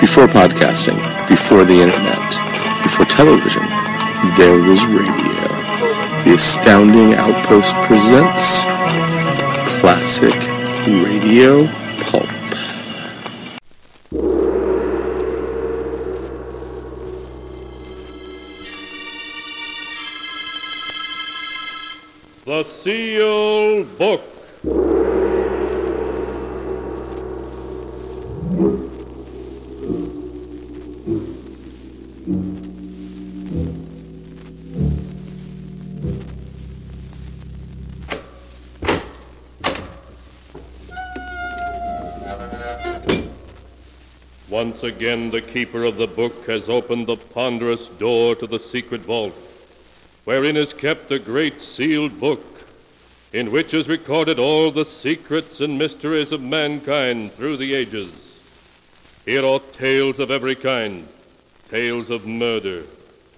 Before podcasting, before the internet, before television, there was radio. The Astounding Outpost presents Classic Radio Pulp. The Sealed Book. Again, the keeper of the book has opened the ponderous door to the secret vault, wherein is kept a great sealed book, in which is recorded all the secrets and mysteries of mankind through the ages. Here are tales of every kind tales of murder,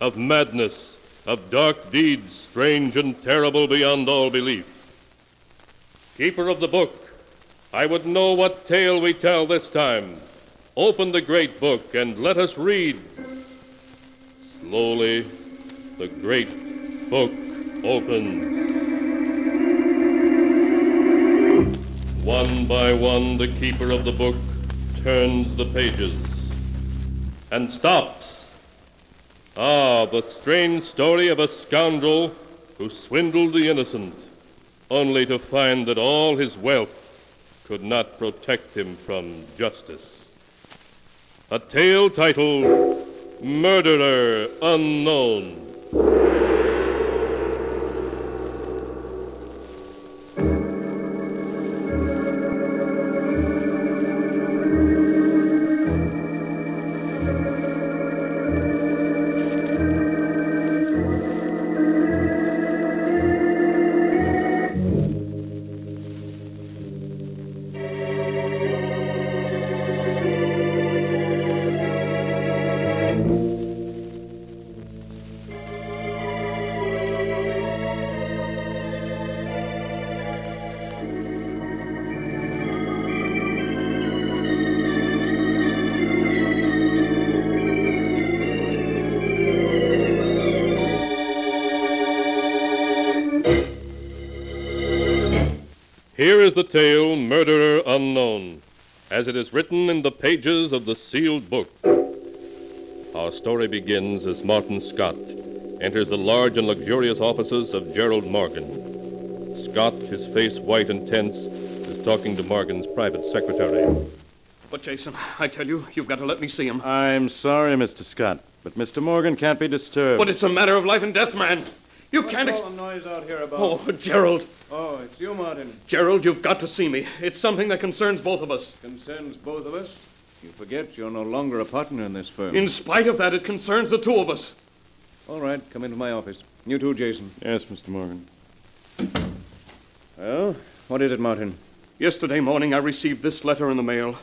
of madness, of dark deeds strange and terrible beyond all belief. Keeper of the book, I would know what tale we tell this time. Open the great book and let us read. Slowly, the great book opens. One by one, the keeper of the book turns the pages and stops. Ah, the strange story of a scoundrel who swindled the innocent, only to find that all his wealth could not protect him from justice. A tale titled Murderer Unknown. Here is the tale, Murderer Unknown, as it is written in the pages of the sealed book. Our story begins as Martin Scott enters the large and luxurious offices of Gerald Morgan. Scott, his face white and tense, is talking to Morgan's private secretary. But, Jason, I tell you, you've got to let me see him. I'm sorry, Mr. Scott, but Mr. Morgan can't be disturbed. But it's a matter of life and death, man. You can't. Ex- the noise out here about? oh, Gerald. Oh, it's you, Martin. Gerald, you've got to see me. It's something that concerns both of us. Concerns both of us? You forget you're no longer a partner in this firm. In spite of that, it concerns the two of us. All right, come into my office. You too, Jason. Yes, Mr. Morgan. Well, what is it, Martin? Yesterday morning, I received this letter in the mail.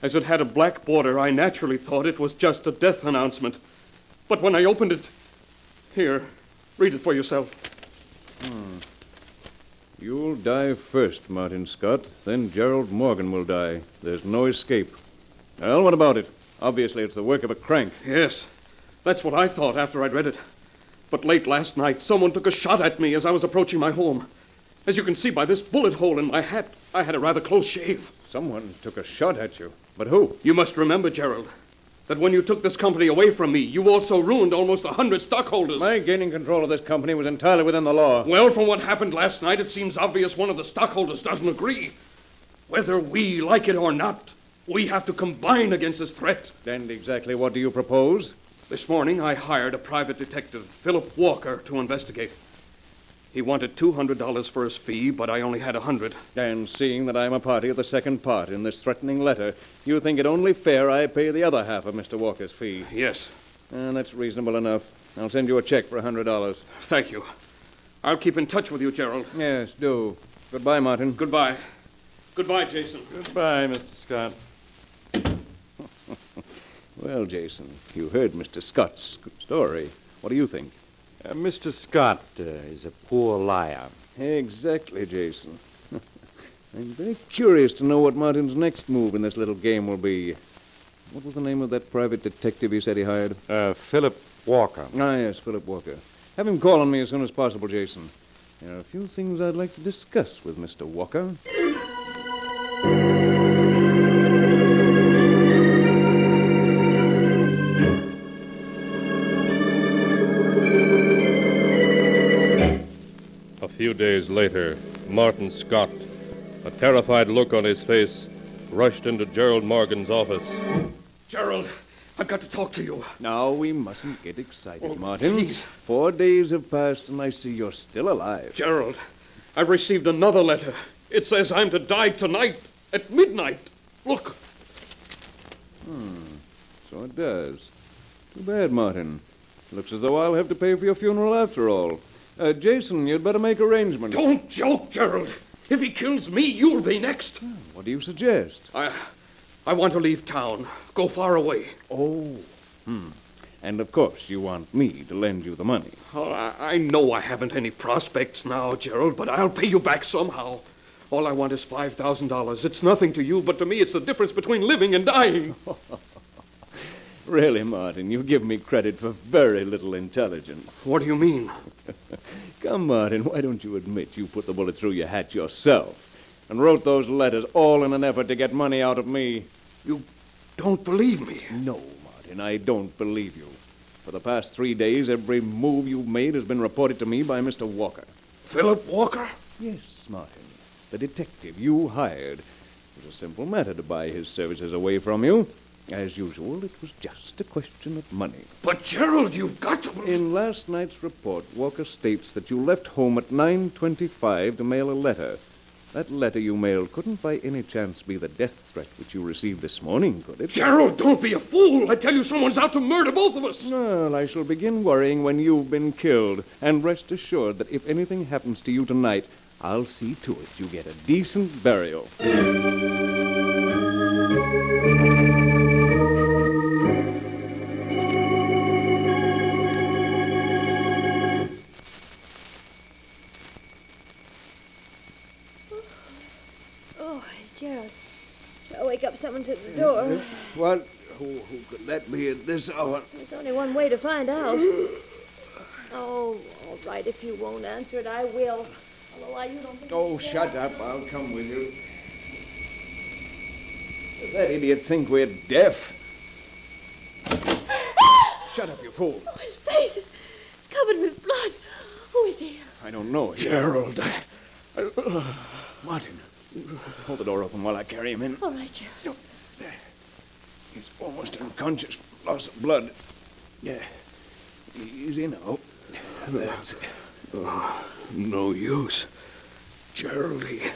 As it had a black border, I naturally thought it was just a death announcement. But when I opened it, here, read it for yourself. Hmm. You'll die first, Martin Scott. Then Gerald Morgan will die. There's no escape. Well, what about it? Obviously, it's the work of a crank. Yes, that's what I thought after I'd read it. But late last night, someone took a shot at me as I was approaching my home. As you can see by this bullet hole in my hat, I had a rather close shave. Someone took a shot at you. But who? You must remember, Gerald, that when you took this company away from me, you also ruined almost a hundred stockholders. My gaining control of this company was entirely within the law. Well, from what happened last night, it seems obvious one of the stockholders doesn't agree. Whether we like it or not, we have to combine against this threat. And exactly what do you propose? This morning, I hired a private detective, Philip Walker, to investigate. He wanted $200 for his fee, but I only had a 100 And seeing that I'm a party of the second part in this threatening letter, you think it only fair I pay the other half of Mr. Walker's fee. Yes, And that's reasonable enough. I'll send you a check for a hundred dollars. thank you. I'll keep in touch with you, Gerald. Yes, do. Goodbye, Martin. Goodbye. Goodbye, Jason. Goodbye, Mr. Scott. Well, Jason, you heard Mr. Scott's story. What do you think? Uh, Mr. Scott uh, is a poor liar. Exactly, Jason. I'm very curious to know what Martin's next move in this little game will be. What was the name of that private detective he said he hired? Uh, Philip Walker. Ah, yes, Philip Walker. Have him call on me as soon as possible, Jason. There are a few things I'd like to discuss with Mr. Walker. Few later, Martin Scott, a terrified look on his face, rushed into Gerald Morgan's office. Gerald, I've got to talk to you. Now, we mustn't get excited, Oh, Martin. please. Four days have passed, and I see you're still alive. Gerald, I've received another letter. It says I'm to die tonight at midnight. Look, Hmm. So it does. Too bad, Martin. Looks as though I'll have to pay for your funeral after all. Uh, Jason, you'd better make arrangements. don't joke, Gerald. If he kills me, you'll be next. What do you suggest? I, I want to leave town, go far away. Oh. Hmm. And of course, you want me to lend you the money. Oh, I, I know I haven't any prospects now, Gerald, but I'll pay you back somehow. All I want is $5,000. It's nothing to you, but to me, it's the difference between living and dying. Really, Martin, you give me credit for very little intelligence. What do you mean? Come, Martin, why don't you admit you put the bullet through your hat yourself and wrote those letters all in an effort to get money out of me? You don't believe me. No, Martin, I don't believe you. For the past three days, every move you've made has been reported to me by Mr. Walker. Philip Walker? Yes, Martin. The detective you hired. It was a simple matter to buy his services away from you. As usual, it was just a question of money. But, Gerald, you've got to. In last night's report, Walker states that you left home at 9.25 to mail a letter. That letter you mailed couldn't by any chance be the death threat which you received this morning, could it? Gerald, don't be a fool. I tell you, someone's out to murder both of us. Well, I shall begin worrying when you've been killed. And rest assured that if anything happens to you tonight, I'll see to it you get a decent burial. Wake at the door. What? Who, who could that be at this hour? There's only one way to find out. Oh, all right. If you won't answer it, I will. Although why you don't think Oh, it's shut up. I'll come with you. Does that idiot think we're deaf? Shut up, you fool. Oh, his face is it's covered with blood. Who is he? I don't know. Gerald, I, Martin, hold the door open while I carry him in. All right, Gerald. He's almost unconscious from loss of blood. Yeah. Easy now. That's it. Oh, no use. Geraldie.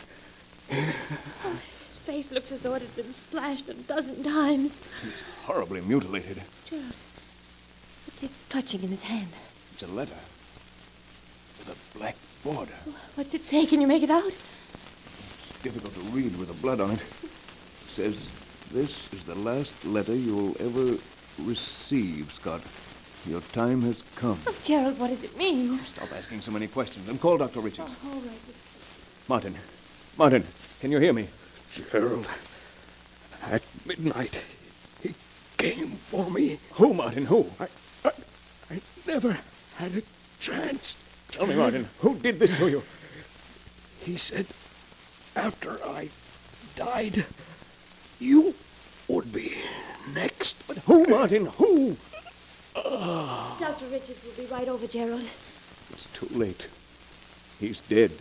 His face looks as though it had been slashed a dozen times. He's horribly mutilated. Gerald, what's he clutching in his hand? It's a letter. With a black border. What's it say? Can you make it out? It's Difficult to read with the blood on it. It says, This is the last letter you'll ever receive, Scott. Your time has come. Oh, Gerald, what does it mean? Oh, stop asking so many questions and call Dr. Richards. Oh, all right. Martin. Martin, can you hear me? Gerald, at midnight, he came for me. Who, Martin? Who? I, I, I never had a chance. Tell me, Martin. Who did this to you? He said after I died, you would be next. But who, Martin? Who? Dr. Richards will be right over, Gerald. It's too late. He's dead.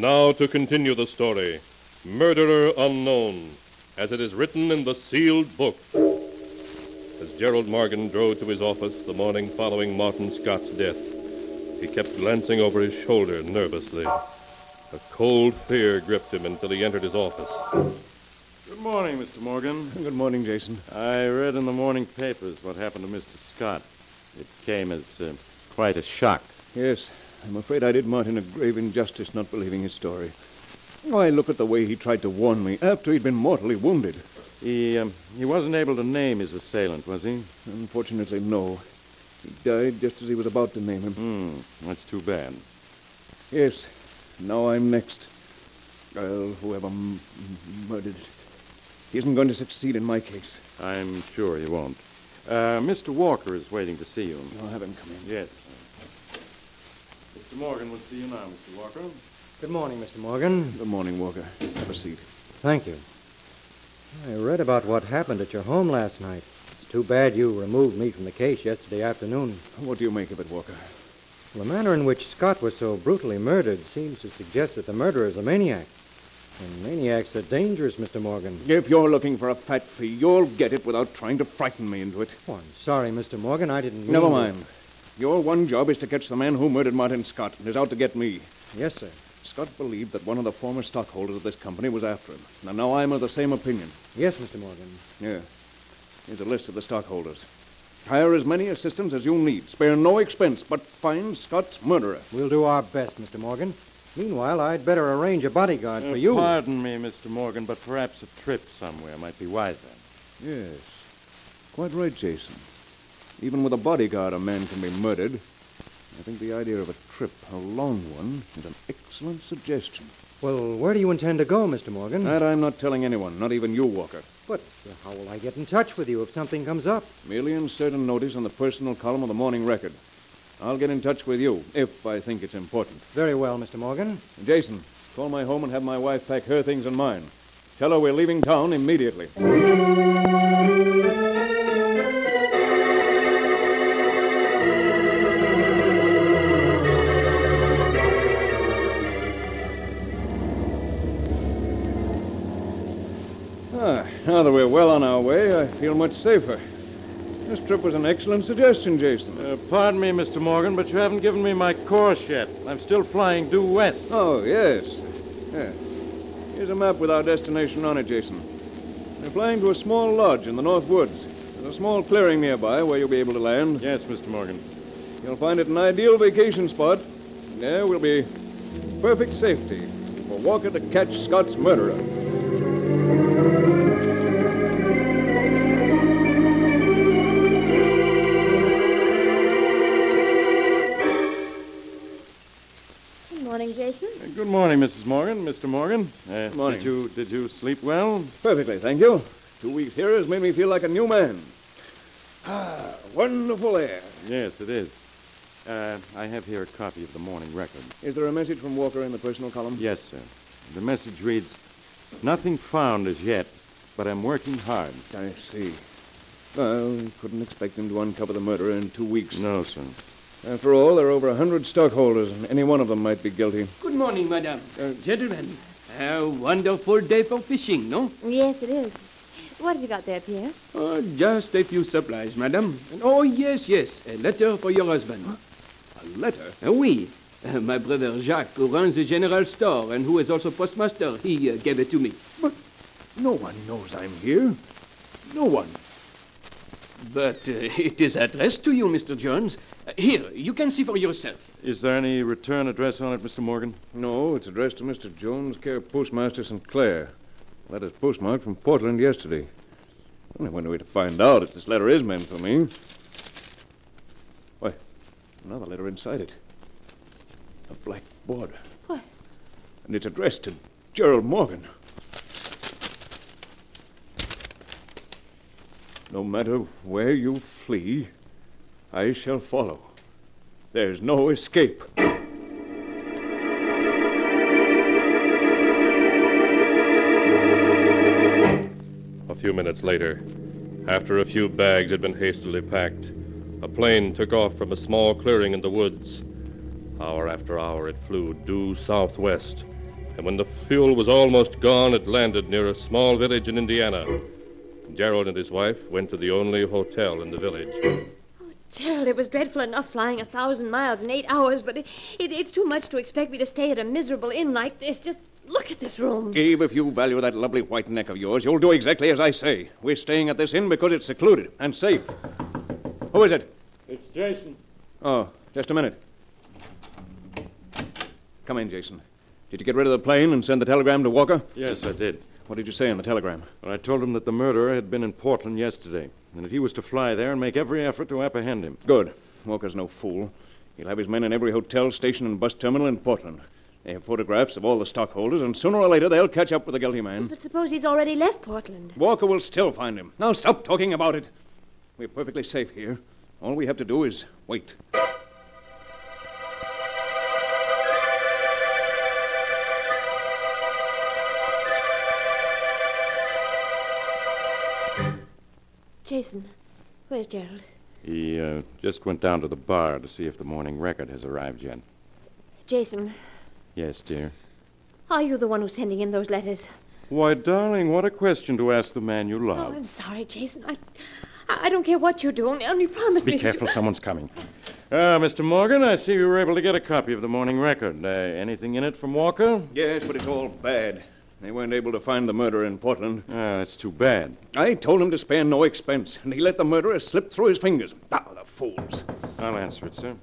And now to continue the story Murderer Unknown, as it is written in the sealed book. As Gerald Morgan drove to his office the morning following Martin Scott's death, he kept glancing over his shoulder nervously. A cold fear gripped him until he entered his office. Good morning, Mr. Morgan. Good morning, Jason. I read in the morning papers what happened to Mr. Scott. It came as uh, quite a shock. Yes, I'm afraid I did Martin a grave injustice not believing his story. Why, look at the way he tried to warn me after he'd been mortally wounded. He um, he wasn't able to name his assailant, was he? Unfortunately, no. He died just as he was about to name him. Hmm, that's too bad. Yes, now I'm next. Well, whoever m- m- murdered he isn't going to succeed in my case. I'm sure he won't. Uh, Mr. Walker is waiting to see you. I'll have him come in. Yes. Mr. Morgan will see you now, Mr. Walker. Good morning, Mr. Morgan. Good morning, Walker. Have a seat. Thank you. I read about what happened at your home last night. It's too bad you removed me from the case yesterday afternoon. What do you make of it, Walker? The manner in which Scott was so brutally murdered seems to suggest that the murderer is a maniac. And maniacs are dangerous, Mr. Morgan. If you're looking for a fat fee, you'll get it without trying to frighten me into it. Oh, I'm sorry, Mr. Morgan. I didn't mean Never to- mind. Your one job is to catch the man who murdered Martin Scott and is out to get me. Yes, sir. Scott believed that one of the former stockholders of this company was after him. And now I'm of the same opinion. Yes, Mr. Morgan. Yeah. Here's a list of the stockholders. Hire as many assistants as you need. Spare no expense, but find Scott's murderer. We'll do our best, Mr. Morgan. Meanwhile, I'd better arrange a bodyguard Uh, for you. Pardon me, Mr. Morgan, but perhaps a trip somewhere might be wiser. Yes. Quite right, Jason. Even with a bodyguard, a man can be murdered. I think the idea of a trip, a long one, is an excellent suggestion. Well, where do you intend to go, Mr. Morgan? That I'm not telling anyone, not even you, Walker. but uh, how will I get in touch with you if something comes up? Merely insert a notice on the personal column of the Morning Record. I'll get in touch with you if I think it's important. Very well, Mr. Morgan. Jason, call my home and have my wife pack her things and mine. Tell her we're leaving town immediately. Now that we're well on our way, I feel much safer. This trip was an excellent suggestion, Jason. Uh, pardon me, Mr. Morgan, but you haven't given me my course yet. I'm still flying due west. Oh, yes. Yeah. Here's a map with our destination on it, Jason. We're flying to a small lodge in the North Woods. There's a small clearing nearby where you'll be able to land. Yes, Mr. Morgan. You'll find it an ideal vacation spot. There will be perfect safety for Walker to catch Scott's murderer. Morning, Mrs. Morgan. Mr. Morgan. Uh, Good morning. Did you, did you sleep well? Perfectly, thank you. Two weeks here has made me feel like a new man. Ah, wonderful air. Yes, it is. Uh, I have here a copy of the morning record. Is there a message from Walker in the personal column? Yes, sir. The message reads, Nothing found as yet, but I'm working hard. I see. Well, couldn't expect him to uncover the murderer in two weeks. No, sir. After all, there are over a hundred stockholders, and any one of them might be guilty. Good morning, madam. Uh, gentlemen, a wonderful day for fishing, no? Yes, it is. What have you got there, Pierre? Uh, just a few supplies, madam. And, oh, yes, yes, a letter for your husband. A letter? Uh, oui. Uh, my brother Jacques, who runs the general store and who is also postmaster, he uh, gave it to me. But no one knows I'm here. No one. But uh, it is addressed to you, Mr. Jones. Uh, here, you can see for yourself. Is there any return address on it, Mr. Morgan? No, it's addressed to Mr. Jones, care Postmaster St. Clair. Letter's postmarked from Portland yesterday. Only one way to find out if this letter is meant for me. Why, another letter inside it. A black border. What? And it's addressed to Gerald Morgan. No matter where you flee, I shall follow. There's no escape. A few minutes later, After a few bags had been hastily packed, a plane took off from a small clearing in the woods. Hour after hour it flew due southwest, and when the fuel was almost gone, it landed near a small village in Indiana. Gerald and his wife went to the only hotel in the village. Gerald, it was dreadful enough flying a thousand miles in eight hours, but it, it, it's too much to expect me to stay at a miserable inn like this. Just look at this room. Gabe, if you value that lovely white neck of yours, you'll do exactly as I say. We're staying at this inn because it's secluded and safe. Who is it? It's Jason. Oh, just a minute. Come in, Jason. Did you get rid of the plane and send the telegram to Walker? Yes, I did. What did you say in the telegram? Well, I told him that the murderer had been in Portland yesterday, and that he was to fly there and make every effort to apprehend him. Good. Walker's no fool. He'll have his men in every hotel, station, and bus terminal in Portland. They have photographs of all the stockholders, and sooner or later they'll catch up with the guilty man. But suppose he's already left Portland. Walker will still find him. Now stop talking about it. We're perfectly safe here. All we have to do is wait. Jason, where's Gerald? He uh, just went down to the bar to see if the morning record has arrived yet. Jason, Yes, dear. are you the one who's sending in those letters? Why, darling, what a question to ask the man you love. Oh. I'm sorry, Jason. I, I I don't care what you do. Only, only promise Be me. Be careful, you... someone's coming. Ah, Mr. Morgan, I see you were able to get a copy of the morning record. Uh, anything in it from Walker? Yes, but it's all bad. They weren't able to find the murderer in Portland. Ah, that's too bad. I told him to spare no expense, and he let the murderer slip through his fingers. Ah, the fools. I'll answer it, sir.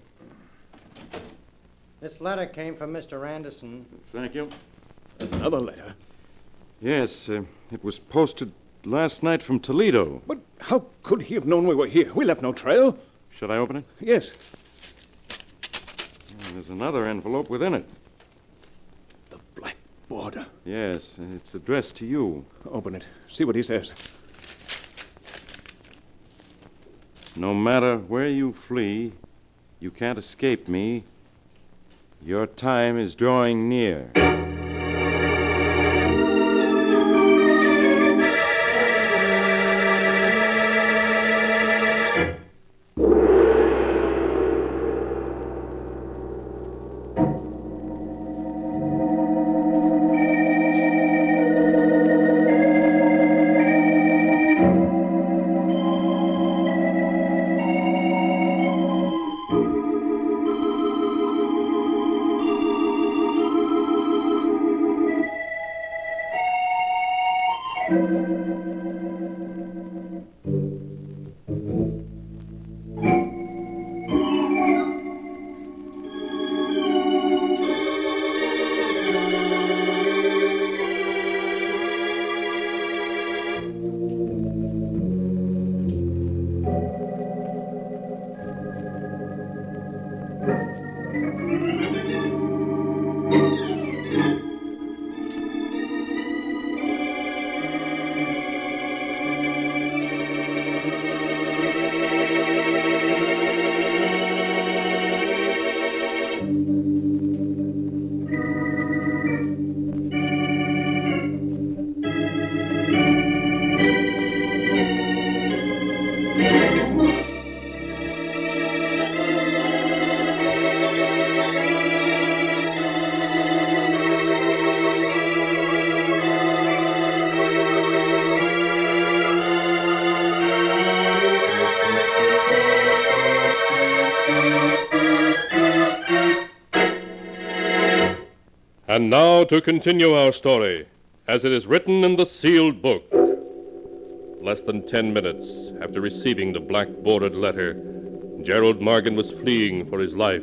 This letter came from Mr. Anderson. Thank you. Another letter. Yes, uh, it was posted last night from Toledo. But how could he have known we were here? We left no trail. Should I open it? Yes. Oh, there's another envelope within it. Border. Yes, it's addressed to you. Open it. See what he says. No matter where you flee, you can't escape me. Your time is drawing near. And now to continue our story, as it is written in the sealed book. Less than ten minutes after receiving the black bordered letter, Gerald Morgan was fleeing for his life.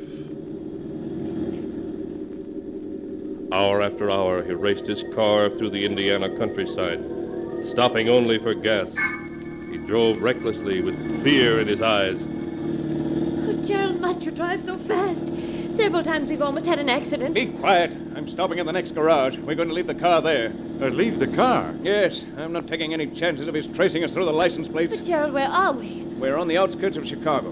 Hour after hour, he raced his car through the Indiana countryside, stopping only for gas. He drove recklessly with fear in his eyes. Oh, Gerald, must you drive so fast? Several times we've almost had an accident. Be quiet. I'm stopping in the next garage. We're going to leave the car there. Uh, leave the car. Yes, I'm not taking any chances of his tracing us through the license plates. But, Gerald, where are we? We're on the outskirts of Chicago.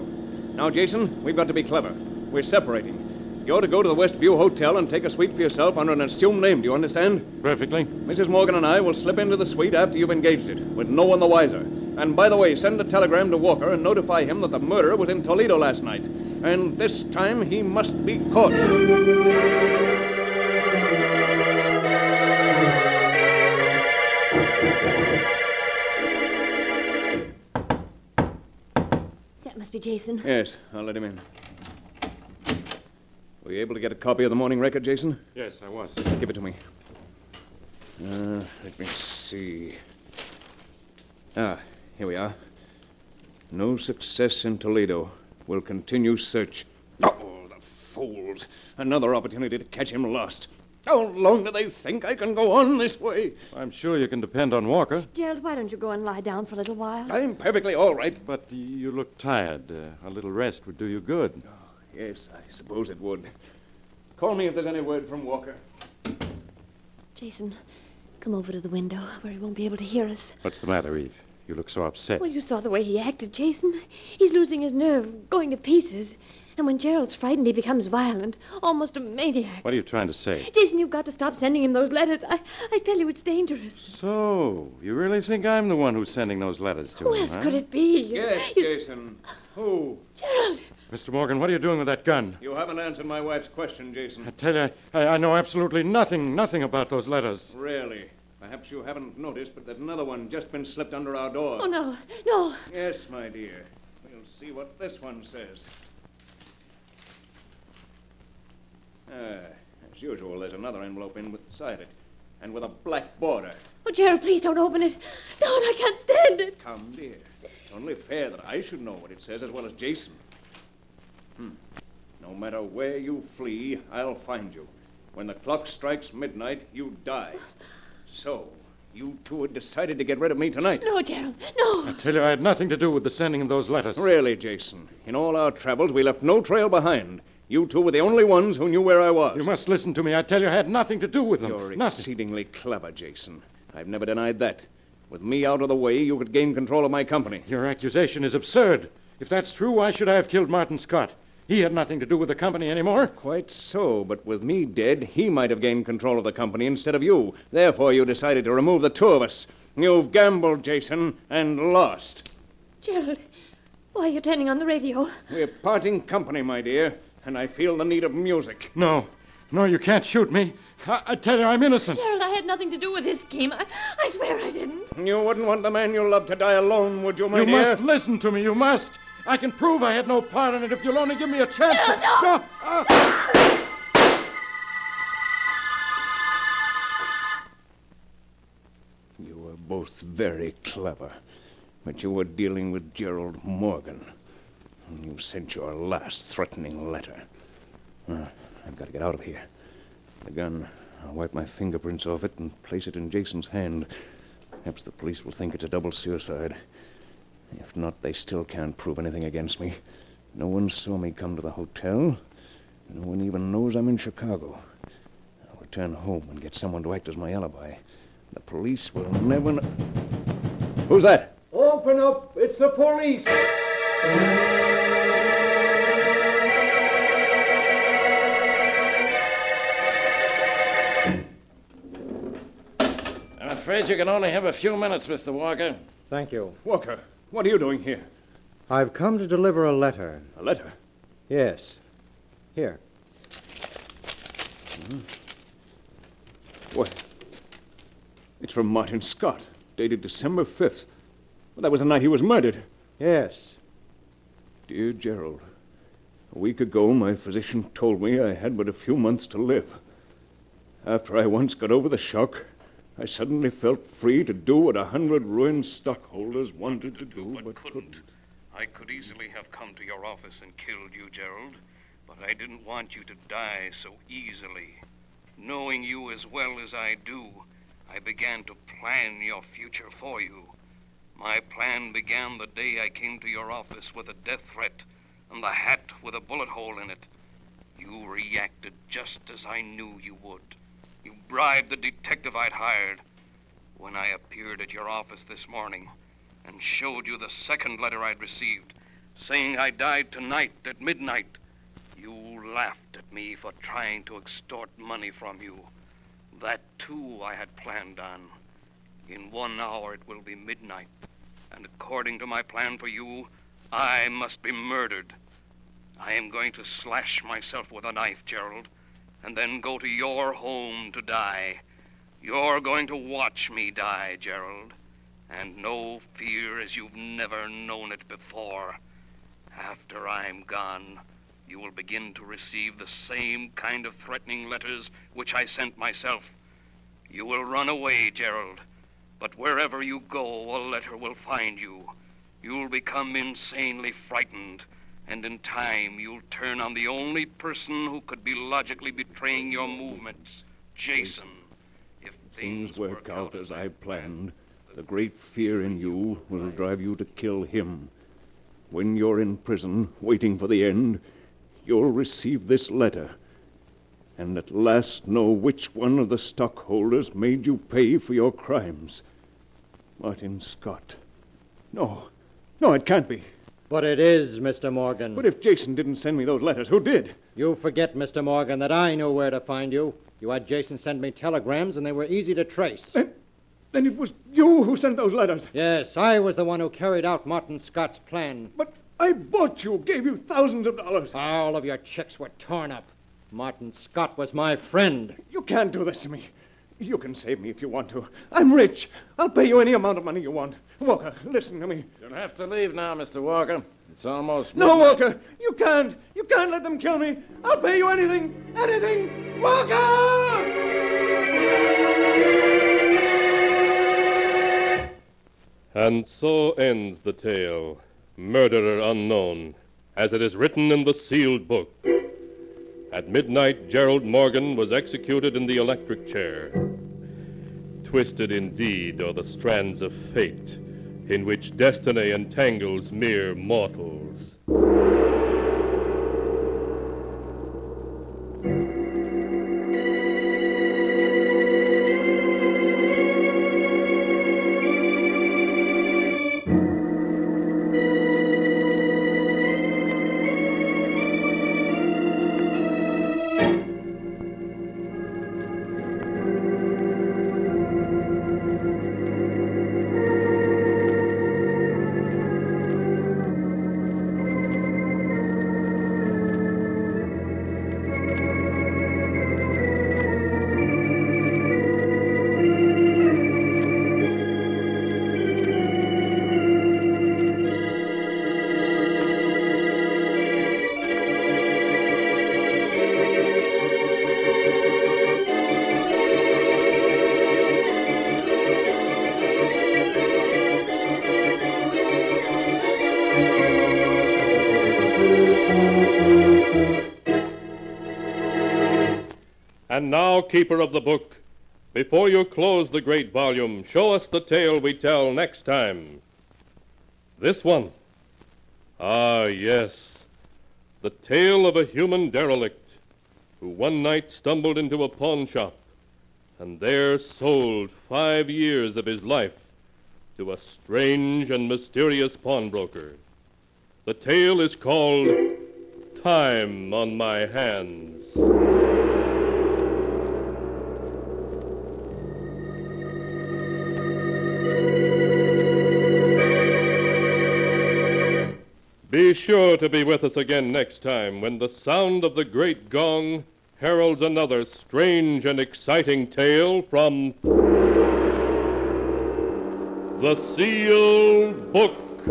Now, Jason, we've got to be clever. We're separating. You're to go to the Westview Hotel and take a suite for yourself under an assumed name. Do you understand? Perfectly. Mrs. Morgan and I will slip into the suite after you've engaged it, with no one the wiser. And by the way, send a telegram to Walker and notify him that the murderer was in Toledo last night. And this time he must be caught. That must be Jason. Yes, I'll let him in. Were you able to get a copy of the morning record, Jason? Yes, I was. Give it to me. Uh, let me see. Ah, here we are. No success in Toledo. We'll continue search. Oh, the fools. Another opportunity to catch him lost. How long do they think I can go on this way? I'm sure you can depend on Walker. Gerald, why don't you go and lie down for a little while? I'm perfectly all right. But you look tired. Uh, a little rest would do you good. Yes, I suppose it would. Call me if there's any word from Walker. Jason, come over to the window where he won't be able to hear us. What's the matter, Eve? You look so upset. Well, you saw the way he acted, Jason. He's losing his nerve, going to pieces. And when Gerald's frightened, he becomes violent, almost a maniac. What are you trying to say? Jason, you've got to stop sending him those letters. I, I tell you, it's dangerous. So, you really think I'm the one who's sending those letters to Who him? else huh? could it be? Yes, You- Jason. Who? Gerald! Mr. Morgan, what are you doing with that gun? You haven't answered my wife's question, Jason. I tell you, I, I know absolutely nothing, nothing about those letters. Really? Perhaps you haven't noticed, but there's another one just been slipped under our door. Oh, no, no. Yes, my dear. We'll see what this one says. Ah, as usual, there's another envelope inside it, and with a black border. Oh, Gerald, please don't open it. Don't, I can't stand it. Come, dear. It's only fair that I should know what it says as well as Jason. Hmm. No matter where you flee, I'll find you. When the clock strikes midnight, you die. So, you two had decided to get rid of me tonight. No, Gerald, no. I tell you, I had nothing to do with the sending of those letters. Really, Jason. In all our travels, we left no trail behind. You two were the only ones who knew where I was. You must listen to me. I tell you, I had nothing to do with them. You're nothing. exceedingly clever, Jason. I've never denied that. With me out of the way, you could gain control of my company. Your accusation is absurd. If that's true, why should I have killed Martin Scott? He had nothing to do with the company anymore. Quite so, but with me dead, he might have gained control of the company instead of you. Therefore, you decided to remove the two of us. You've gambled, Jason, and lost. Gerald, why are you turning on the radio? We're parting company, my dear, and I feel the need of music. No, no, you can't shoot me. I, I tell you, I'm innocent. Gerald, I had nothing to do with this scheme. I, I swear I didn't. You wouldn't want the man you love to die alone, would you, my You dear? You must listen to me. You must. I can prove I had no part in it if you'll only give me a chance. to- No, no. No, ah. You were both very clever, but you were dealing with Gerald Morgan. And you sent your last threatening letter. Ah, I've got to get out of here. The gun, I'll wipe my fingerprints off it and place it in Jason's hand. Perhaps the police will think it's a double suicide. If not, they still can't prove anything against me. No one saw me come to the hotel. No one even knows I'm in Chicago. I'll return home and get someone to act as my alibi. The police will never know. Who's that? Open up! It's the police! I'm afraid you can only have a few minutes, Mr. Walker. Thank you. Walker, what are you doing here? I've come to deliver a letter. A letter? Yes. Here. What? It's from Martin Scott, dated December 5th. Well, that was the night he was murdered. Yes. Dear Gerald, a week ago my physician told me I had but a few months to live. After I once got over the shock, I suddenly felt free to do what a hundred ruined stockholders wanted to do, but, couldn't. I could easily have come to your office and killed you, Gerald, but I didn't want you to die so easily. Knowing you as well as I do, I began to plan your future for you. My plan began the day I came to your office with a death threat and the hat with a bullet hole in it. You reacted just as I knew you would. Bribed the detective I'd hired. When I appeared at your office this morning and showed you the second letter I'd received, saying I died tonight at midnight, you laughed at me for trying to extort money from you. That, too, I had planned on. In one hour it will be midnight, and according to my plan for you, I must be murdered. I am going to slash myself with a knife, Gerald, and then go to your home to die. You're going to watch me die, Gerald, and no fear as you've never known it before. After I'm gone, you will begin to receive the same kind of threatening letters which I sent myself. You will run away, Gerald, but wherever you go, a letter will find you. You'll become insanely frightened, and in time you'll turn on the only person who could be logically betraying your movements, Jason. If Things work out as I planned. The great fear in you will drive you to kill him. When you're in prison, waiting for the end, you'll receive this letter. And at last know which one of the stockholders made you pay for your crimes. Martin Scott. No. No, it can't be. But it is, Mr. Morgan. But if Jason didn't send me those letters, who did? You forget, Mr. Morgan, that I knew where to find you. You had Jason send me telegrams, and they were easy to trace. Then, then it was you who sent those letters. Yes, I was the one who carried out Martin Scott's plan. But I bought you, gave you thousands of dollars. All of your checks were torn up. Martin Scott was my friend. You can't do this to me. You can save me if you want to. I'm rich. I'll pay you any amount of money you want. Walker, listen to me. You'll have to leave now, Mr. Walker. It's almost. No, Walker, you can't. You can't let them kill me. I'll pay you anything. Anything. Walker! And so ends the tale, Murderer Unknown, as it is written in the sealed book. At midnight, Gerald Morgan was executed in the electric chair. Twisted indeed are the strands of fate, in which destiny entangles mere mortals. Now, keeper of the book, before you close the great volume, show us the tale we tell next time. This one. Ah, yes. The tale of a human derelict who one night stumbled into a pawn shop and there sold five years of his life to a strange and mysterious pawnbroker. The tale is called Time on My Hands. Be sure to be with us again next time when the sound of the great gong heralds another strange and exciting tale from the Sealed Book.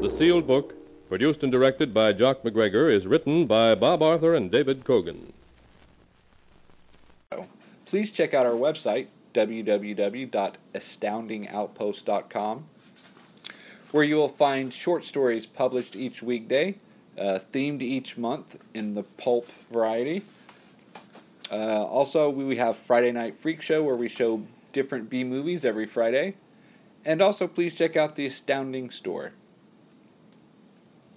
The Sealed Book, produced and directed by Jock MacGregor, is written by Bob Arthur and David Cogan. Please check out our website, www.astoundingoutpost.com, where you will find short stories published each weekday, uh, themed each month in the pulp variety. Uh, also, we have Friday Night Freak Show, where we show different B movies every Friday. And also, please check out the Astounding Store.